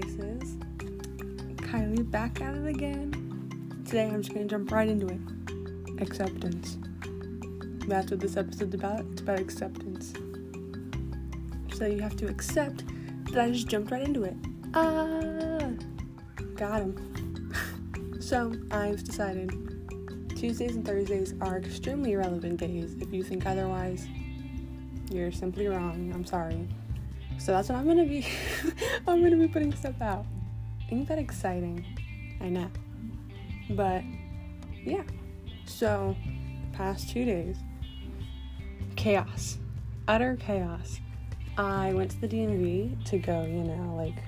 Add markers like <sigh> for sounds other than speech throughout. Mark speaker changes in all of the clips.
Speaker 1: slices. Kylie back at it again. Today I'm just gonna jump right into it. Acceptance. That's what this episode's about. It's about acceptance. So you have to accept that I just jumped right into it. Ah, got him. <laughs> so I've decided Tuesdays and Thursdays are extremely irrelevant days. If you think otherwise, you're simply wrong. I'm sorry. So that's what I'm gonna be. <laughs> I'm gonna be putting stuff out. Ain't that exciting? I know. But yeah. So past two days, chaos, utter chaos. I went to the DMV to go, you know, like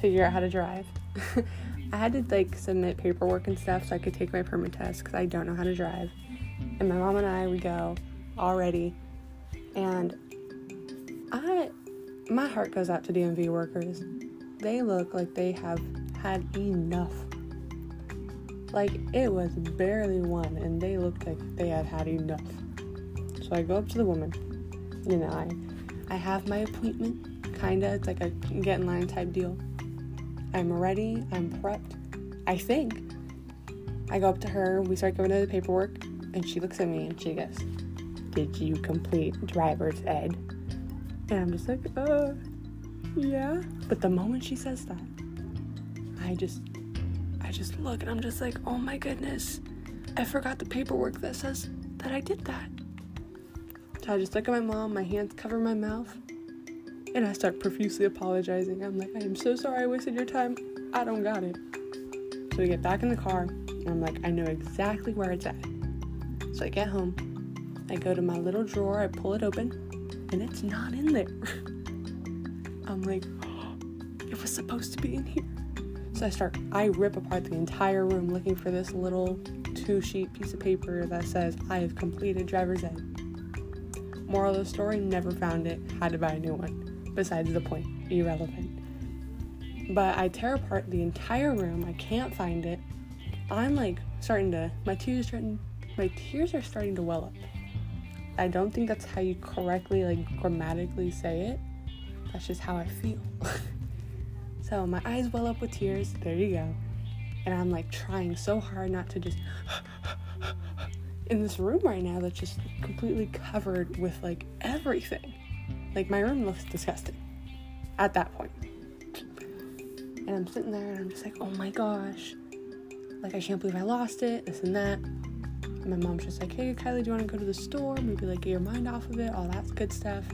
Speaker 1: figure out how to drive. <laughs> I had to like submit paperwork and stuff so I could take my permit test because I don't know how to drive. And my mom and I we go already, and I my heart goes out to DMV workers. They look like they have had enough. Like it was barely one, and they looked like they had had enough. So I go up to the woman. You know, I I have my appointment, kinda. It's like a get in line type deal. I'm ready. I'm prepped. I think. I go up to her. We start going through the paperwork, and she looks at me and she goes, "Did you complete driver's ed?" And I'm just like, "Uh, yeah." But the moment she says that, I just, I just look and I'm just like, "Oh my goodness, I forgot the paperwork that says that I did that." So I just look at my mom. My hands cover my mouth. And I start profusely apologizing. I'm like, I am so sorry I wasted your time. I don't got it. So we get back in the car, and I'm like, I know exactly where it's at. So I get home, I go to my little drawer, I pull it open, and it's not in there. I'm like, it was supposed to be in here. So I start, I rip apart the entire room looking for this little two sheet piece of paper that says, I have completed driver's ed. Moral of the story, never found it, had to buy a new one besides the point, irrelevant. But I tear apart the entire room. I can't find it. I'm like starting to my tears starting my tears are starting to well up. I don't think that's how you correctly like grammatically say it. That's just how I feel. <laughs> so my eyes well up with tears. There you go. And I'm like trying so hard not to just <laughs> in this room right now that's just completely covered with like everything. Like my room looks disgusting at that point. And I'm sitting there and I'm just like, oh my gosh. Like I can't believe I lost it, this and that. My mom's just like, hey Kylie, do you want to go to the store? Maybe like get your mind off of it, all that good stuff.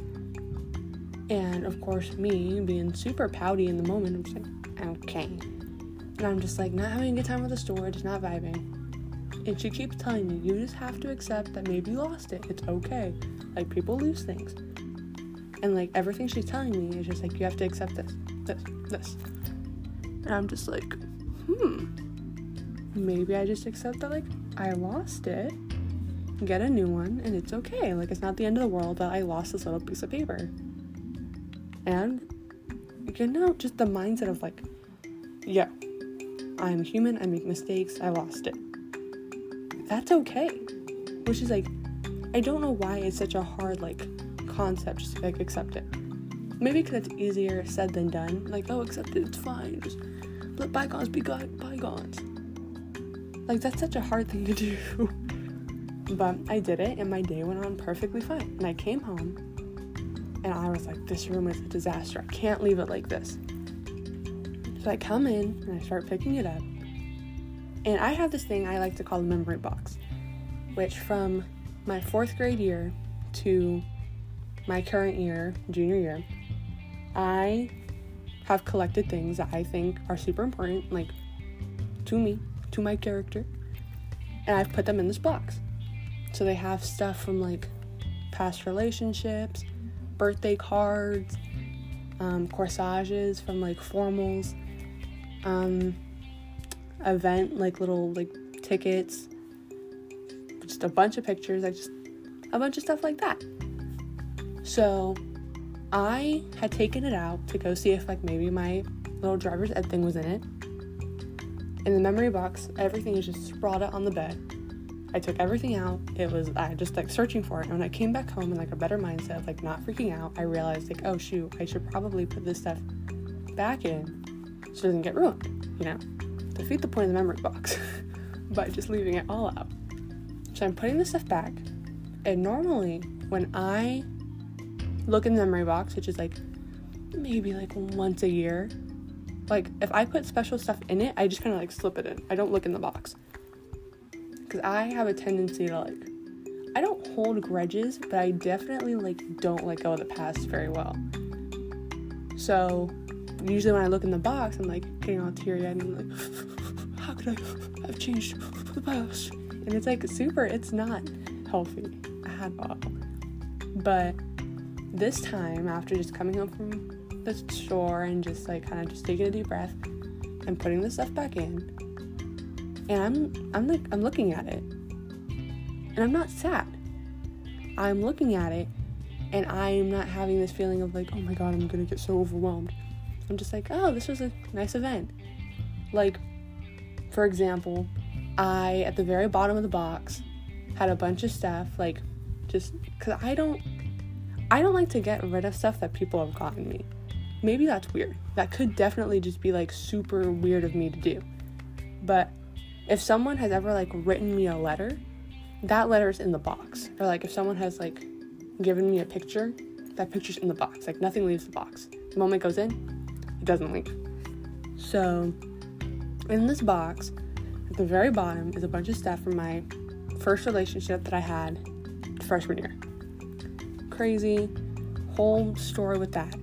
Speaker 1: And of course, me being super pouty in the moment, I'm just like, okay. And I'm just like, not having a good time at the store, just not vibing. And she keeps telling me, you just have to accept that maybe you lost it. It's okay. Like people lose things. And like everything she's telling me is just like, you have to accept this, this, this. And I'm just like, hmm, maybe I just accept that, like, I lost it, get a new one, and it's okay. Like, it's not the end of the world that I lost this little piece of paper. And, you know, just the mindset of like, yeah, I'm human, I make mistakes, I lost it. That's okay. Which is like, I don't know why it's such a hard, like, concept just to like accept it. Maybe because it's easier said than done. Like, oh, accept it, it's fine. Just let bygones be bygones. Like, that's such a hard thing to do. <laughs> but I did it, and my day went on perfectly fine. And I came home, and I was like, this room is a disaster. I can't leave it like this. So I come in, and I start picking it up. And I have this thing I like to call the memory box, which from my fourth grade year to my current year, junior year, I have collected things that I think are super important, like to me, to my character, and I've put them in this box. So they have stuff from like past relationships, birthday cards, um, corsages from like formals, um, event like little like tickets, just a bunch of pictures, like just a bunch of stuff like that. So I had taken it out to go see if like maybe my little driver's ed thing was in it. In the memory box, everything is just sprawled out on the bed. I took everything out. It was I just like searching for it. And when I came back home in like a better mindset, like not freaking out, I realized like, oh shoot, I should probably put this stuff back in so it doesn't get ruined, you know? Defeat the point of the memory box <laughs> by just leaving it all out. So I'm putting the stuff back, and normally when I look in the memory box, which is like maybe like once a year, like if I put special stuff in it, I just kind of like slip it in. I don't look in the box. Cuz I have a tendency to like I don't hold grudges, but I definitely like don't let go of the past very well. So usually when I look in the box, I'm like getting all teary eyed and I'm like, <laughs> how could I have changed the past? And it's like super, it's not healthy at all. But this time, after just coming home from the store and just like kind of just taking a deep breath and putting the stuff back in, and I'm I'm like I'm looking at it, and I'm not sad. I'm looking at it, and I'm not having this feeling of like, oh my god, I'm gonna get so overwhelmed. I'm just like, oh, this was a nice event. Like, for example, I at the very bottom of the box had a bunch of stuff like just because I don't I don't like to get rid of stuff that people have gotten me. Maybe that's weird. That could definitely just be like super weird of me to do. But if someone has ever like written me a letter, that letter's in the box. Or like if someone has like given me a picture, that picture's in the box. Like nothing leaves the box. The moment it goes in, it doesn't leave. So in this box, at the very bottom is a bunch of stuff from my first relationship that I had freshman year crazy whole story with that.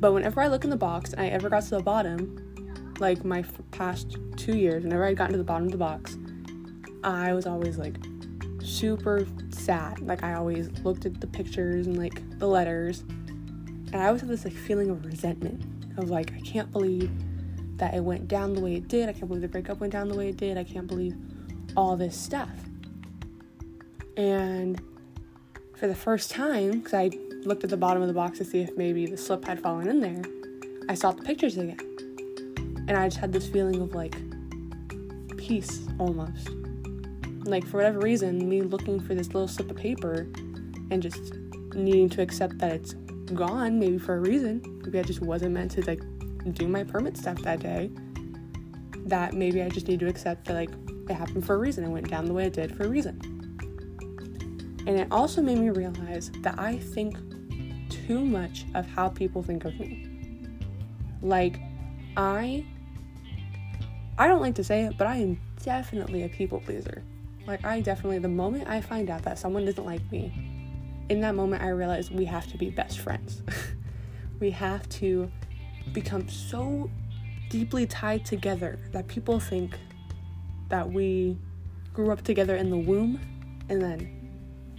Speaker 1: But whenever I look in the box and I ever got to the bottom, like my f- past two years, whenever I got to the bottom of the box, I was always like super sad. Like I always looked at the pictures and like the letters, and I always had this like feeling of resentment of like I can't believe that it went down the way it did. I can't believe the breakup went down the way it did. I can't believe all this stuff. And for the first time, because I looked at the bottom of the box to see if maybe the slip had fallen in there, I saw the pictures again. And I just had this feeling of like peace almost. Like, for whatever reason, me looking for this little slip of paper and just needing to accept that it's gone, maybe for a reason. Maybe I just wasn't meant to like do my permit stuff that day. That maybe I just need to accept that like it happened for a reason. It went down the way it did for a reason. And it also made me realize that I think too much of how people think of me. Like, I I don't like to say it, but I am definitely a people pleaser. Like I definitely the moment I find out that someone doesn't like me, in that moment I realize we have to be best friends. <laughs> we have to become so deeply tied together that people think that we grew up together in the womb and then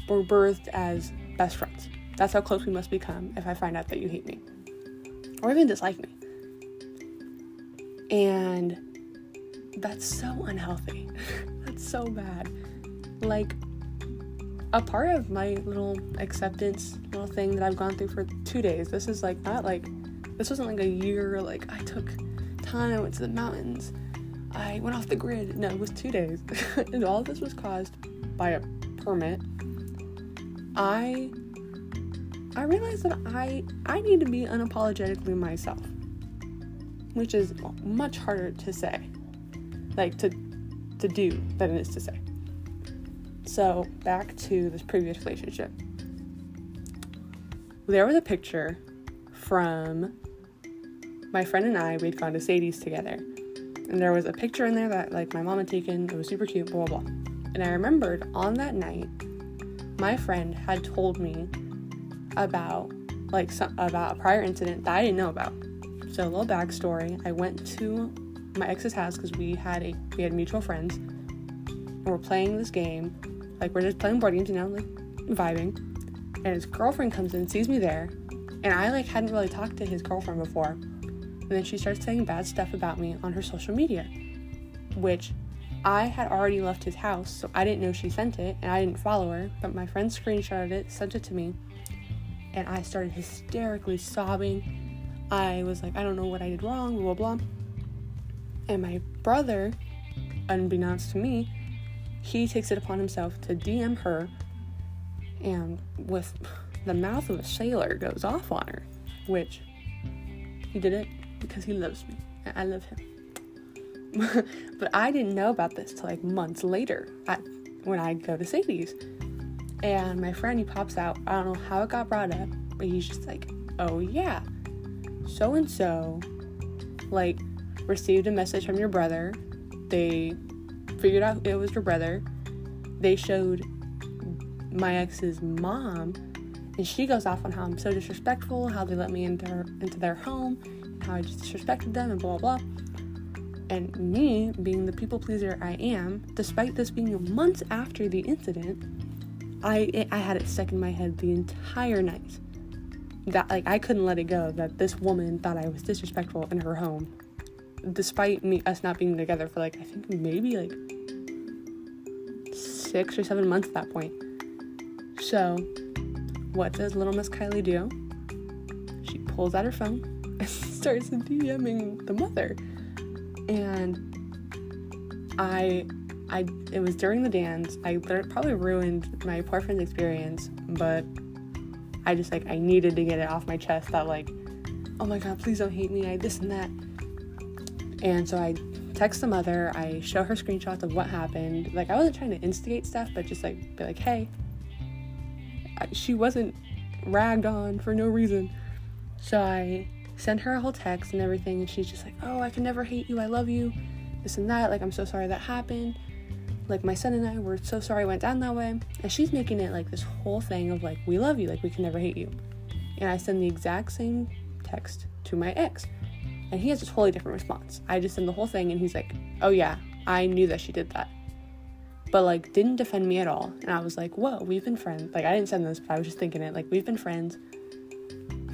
Speaker 1: were birthed as best friends. That's how close we must become if I find out that you hate me or even dislike me. And that's so unhealthy. <laughs> that's so bad. Like, a part of my little acceptance little thing that I've gone through for two days. This is like not like this wasn't like a year. Like I took time. I went to the mountains. I went off the grid. No, it was two days, <laughs> and all of this was caused by a permit I I realized that I I need to be unapologetically myself, which is much harder to say, like to to do than it is to say. So back to this previous relationship. There was a picture from my friend and I. We'd gone to Sadie's together, and there was a picture in there that like my mom had taken. It was super cute. Blah blah blah. And I remembered on that night my friend had told me about like some, about a prior incident that I didn't know about. So a little backstory: I went to my ex's house because we had a we had mutual friends, and we're playing this game. Like we're just playing board games, you know, like vibing. And his girlfriend comes in, sees me there, and I like hadn't really talked to his girlfriend before. And then she starts saying bad stuff about me on her social media, which I had already left his house, so I didn't know she sent it, and I didn't follow her, but my friend screenshotted it, sent it to me, and I started hysterically sobbing. I was like, I don't know what I did wrong, blah, blah, blah. And my brother, unbeknownst to me, he takes it upon himself to DM her, and with the mouth of a sailor goes off on her, which he did it because he loves me and I love him. <laughs> but I didn't know about this till like months later at, when I go to Sadie's. And my friend, he pops out. I don't know how it got brought up, but he's just like, oh yeah, so and so, like, received a message from your brother. They figured out it was your brother. They showed my ex's mom, and she goes off on how I'm so disrespectful, how they let me into her, into their home, how I just disrespected them, and blah blah. And me, being the people pleaser I am, despite this being months after the incident, I I had it stuck in my head the entire night. That like I couldn't let it go that this woman thought I was disrespectful in her home, despite me us not being together for like I think maybe like six or seven months at that point. So, what does little Miss Kylie do? She pulls out her phone <laughs> and starts DMing the mother, and I I it was during the dance. I probably ruined my poor friend's experience, but I just like I needed to get it off my chest that like, oh my god, please don't hate me. I this and that. And so I text the mother. I show her screenshots of what happened. Like I wasn't trying to instigate stuff, but just like be like, hey, she wasn't ragged on for no reason. So I sent her a whole text and everything, and she's just like, oh, I can never hate you. I love you. This and that. Like I'm so sorry that happened like my son and I were so sorry I went down that way. And she's making it like this whole thing of like, we love you, like we can never hate you. And I send the exact same text to my ex. And he has a totally different response. I just send the whole thing and he's like, oh yeah, I knew that she did that. But like didn't defend me at all. And I was like, whoa, we've been friends. Like I didn't send this, but I was just thinking it. Like we've been friends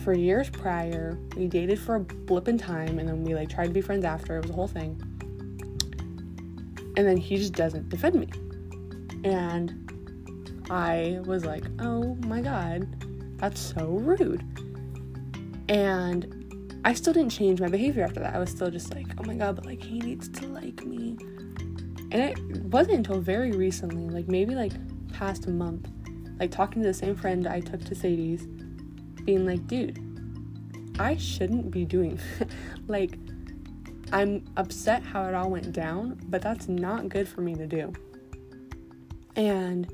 Speaker 1: for years prior. We dated for a blip in time and then we like tried to be friends after. It was a whole thing and then he just doesn't defend me. And I was like, oh my god, that's so rude. And I still didn't change my behavior after that. I was still just like, oh my god, but like he needs to like me. And it wasn't until very recently, like maybe like past month, like talking to the same friend I took to Sadie's, being like, dude, I shouldn't be doing <laughs> like I'm upset how it all went down, but that's not good for me to do. And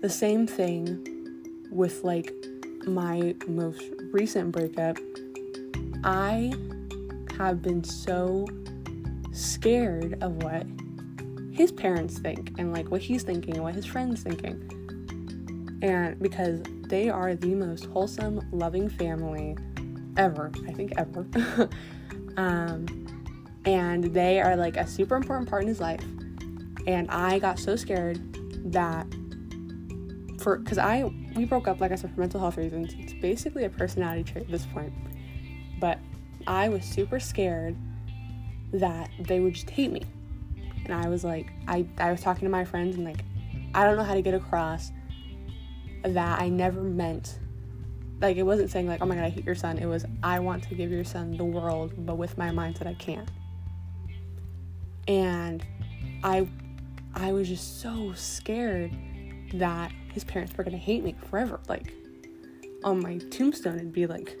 Speaker 1: the same thing with like my most recent breakup, I have been so scared of what his parents think and like what he's thinking and what his friends thinking. And because they are the most wholesome, loving family ever, I think ever. <laughs> um, and they are like a super important part in his life. And I got so scared that for because I we broke up like I said for mental health reasons. It's basically a personality trait at this point. But I was super scared that they would just hate me. And I was like, I, I was talking to my friends and like, I don't know how to get across that I never meant like it wasn't saying like, oh my god, I hate your son. It was I want to give your son the world, but with my mindset I can't and I I was just so scared that his parents were gonna hate me forever. Like on my tombstone it'd be like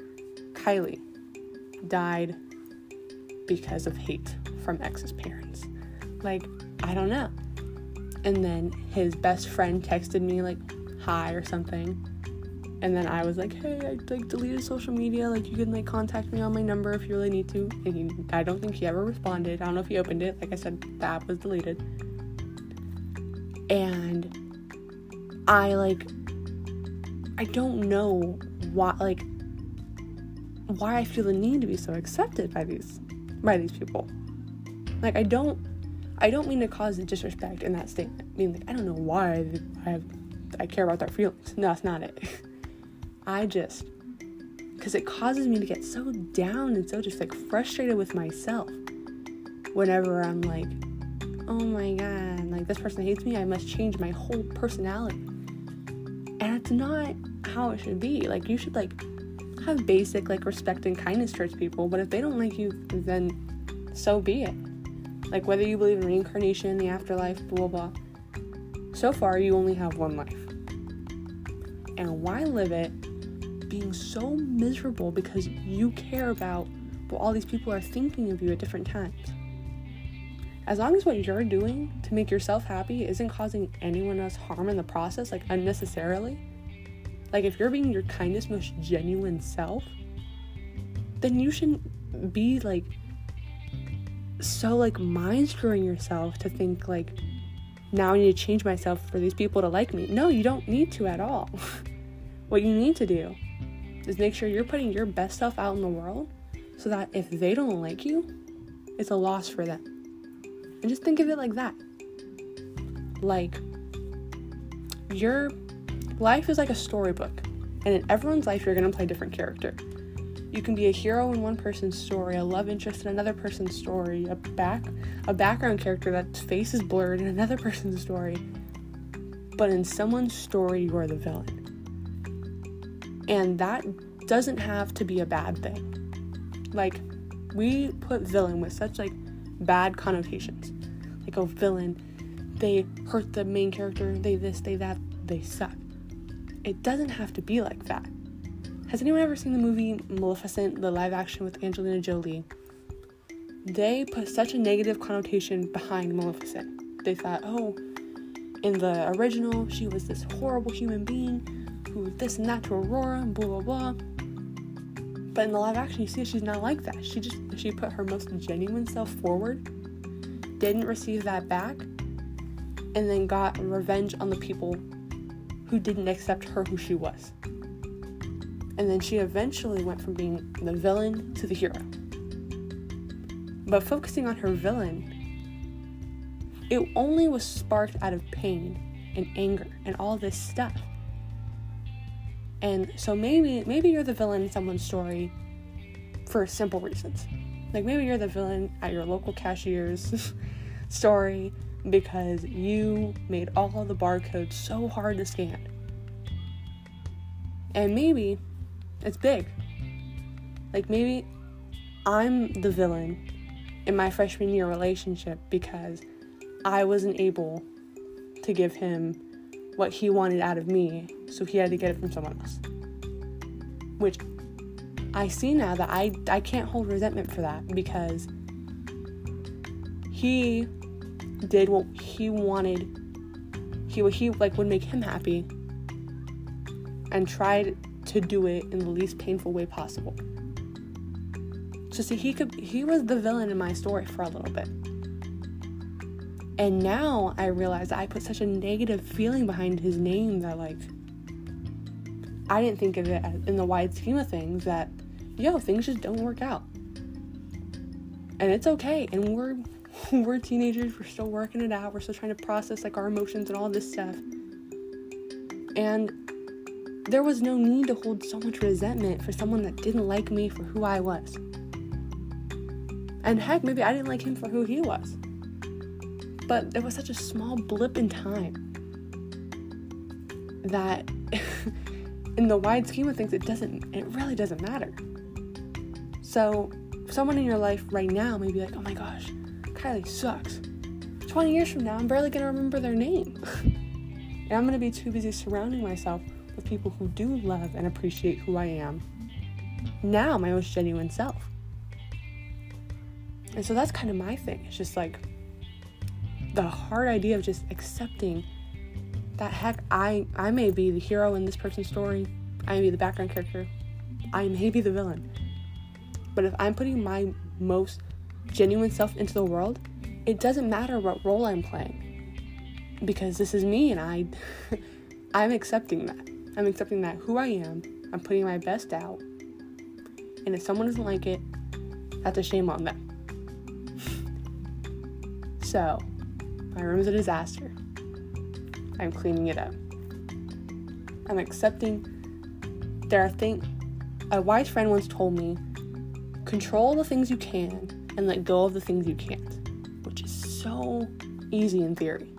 Speaker 1: Kylie died because of hate from ex's parents. Like, I don't know. And then his best friend texted me like hi or something and then I was like, hey, I like deleted social media. Like you can like contact me on my number if you really need to. And he, I don't think he ever responded. I don't know if he opened it. Like I said, the app was deleted. And I like, I don't know why like why I feel the need to be so accepted by these by these people. Like I don't I don't mean to cause disrespect in that statement. I mean like I don't know why I have I care about their feelings. No, that's not it. <laughs> I just, because it causes me to get so down and so just like frustrated with myself whenever I'm like, oh my god, like this person hates me, I must change my whole personality. And it's not how it should be. Like, you should like have basic like respect and kindness towards people, but if they don't like you, then so be it. Like, whether you believe in reincarnation, the afterlife, blah blah blah. So far, you only have one life. And why live it being so miserable because you care about what all these people are thinking of you at different times. As long as what you're doing to make yourself happy isn't causing anyone else harm in the process, like unnecessarily, like if you're being your kindest, most genuine self, then you shouldn't be like so like mind screwing yourself to think like now I need to change myself for these people to like me. No, you don't need to at all. <laughs> what you need to do is make sure you're putting your best self out in the world so that if they don't like you, it's a loss for them. And just think of it like that. Like, your life is like a storybook, and in everyone's life, you're gonna play a different character. You can be a hero in one person's story, a love interest in another person's story, a back a background character that's face is blurred in another person's story. But in someone's story, you are the villain. And that doesn't have to be a bad thing. Like, we put villain with such like bad connotations. Like, oh, villain, they hurt the main character, they this, they that, they suck. It doesn't have to be like that. Has anyone ever seen the movie Maleficent, the live action with Angelina Jolie? They put such a negative connotation behind Maleficent. They thought, oh, in the original, she was this horrible human being who this to Aurora and blah blah blah. But in the live action, you see she's not like that. She just she put her most genuine self forward, didn't receive that back, and then got revenge on the people who didn't accept her who she was. And then she eventually went from being the villain to the hero. But focusing on her villain, it only was sparked out of pain and anger and all this stuff. And so maybe maybe you're the villain in someone's story for simple reasons. Like maybe you're the villain at your local cashier's <laughs> story because you made all of the barcodes so hard to scan. And maybe it's big. Like maybe I'm the villain in my freshman year relationship because I wasn't able to give him what he wanted out of me, so he had to get it from someone else. Which I see now that I I can't hold resentment for that because he did what he wanted he what he like would make him happy and tried to do it in the least painful way possible. So see, he could he was the villain in my story for a little bit. And now I realize I put such a negative feeling behind his name that like I didn't think of it in the wide scheme of things that yo, things just don't work out. And it's okay. And we're <laughs> we're teenagers, we're still working it out, we're still trying to process like our emotions and all this stuff. And there was no need to hold so much resentment for someone that didn't like me for who I was. And heck, maybe I didn't like him for who he was. But it was such a small blip in time that <laughs> in the wide scheme of things it doesn't it really doesn't matter. So someone in your life right now may be like, oh my gosh, Kylie sucks. 20 years from now, I'm barely gonna remember their name. <laughs> and I'm gonna be too busy surrounding myself with people who do love and appreciate who I am. Now, my most genuine self. And so that's kind of my thing. It's just like the hard idea of just accepting that heck, I, I may be the hero in this person's story, I may be the background character, I may be the villain. But if I'm putting my most genuine self into the world, it doesn't matter what role I'm playing. Because this is me and I <laughs> I'm accepting that. I'm accepting that who I am, I'm putting my best out. And if someone doesn't like it, that's a shame on them. <laughs> so, my room is a disaster. I'm cleaning it up. I'm accepting there are things a wise friend once told me control the things you can and let go of the things you can't, which is so easy in theory.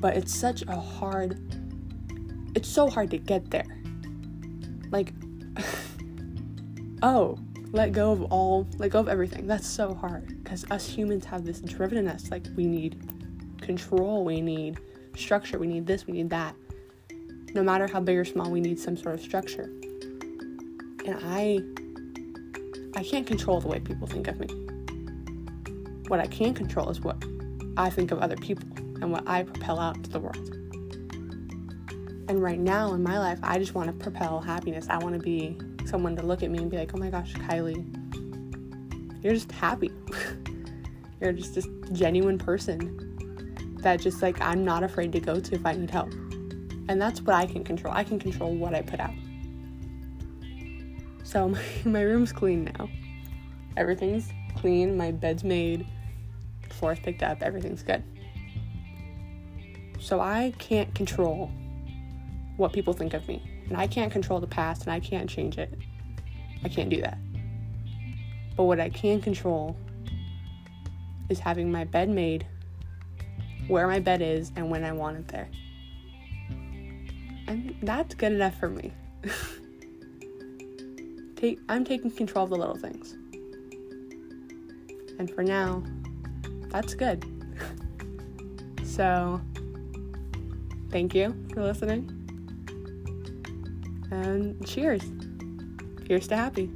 Speaker 1: But it's such a hard it's so hard to get there. Like, <laughs> oh, let go of all, let go of everything. That's so hard because us humans have this driven in us. Like, we need control, we need structure, we need this, we need that. No matter how big or small, we need some sort of structure. And I I can't control the way people think of me. What I can control is what I think of other people and what I propel out to the world. And right now in my life, I just want to propel happiness. I want to be someone to look at me and be like, oh my gosh, Kylie, you're just happy. You're just this genuine person that just like I'm not afraid to go to if I need help. And that's what I can control. I can control what I put out. So <laughs> my, my room's clean now. Everything's clean, my bed's made, floor's picked up, everything's good. So I can't control what people think of me. And I can't control the past and I can't change it. I can't do that. But what I can control is having my bed made where my bed is and when I want it there. And that's good enough for me. <laughs> Take, I'm taking control of the little things. And for now, that's good. <laughs> so, thank you for listening. And cheers. Here's to happy.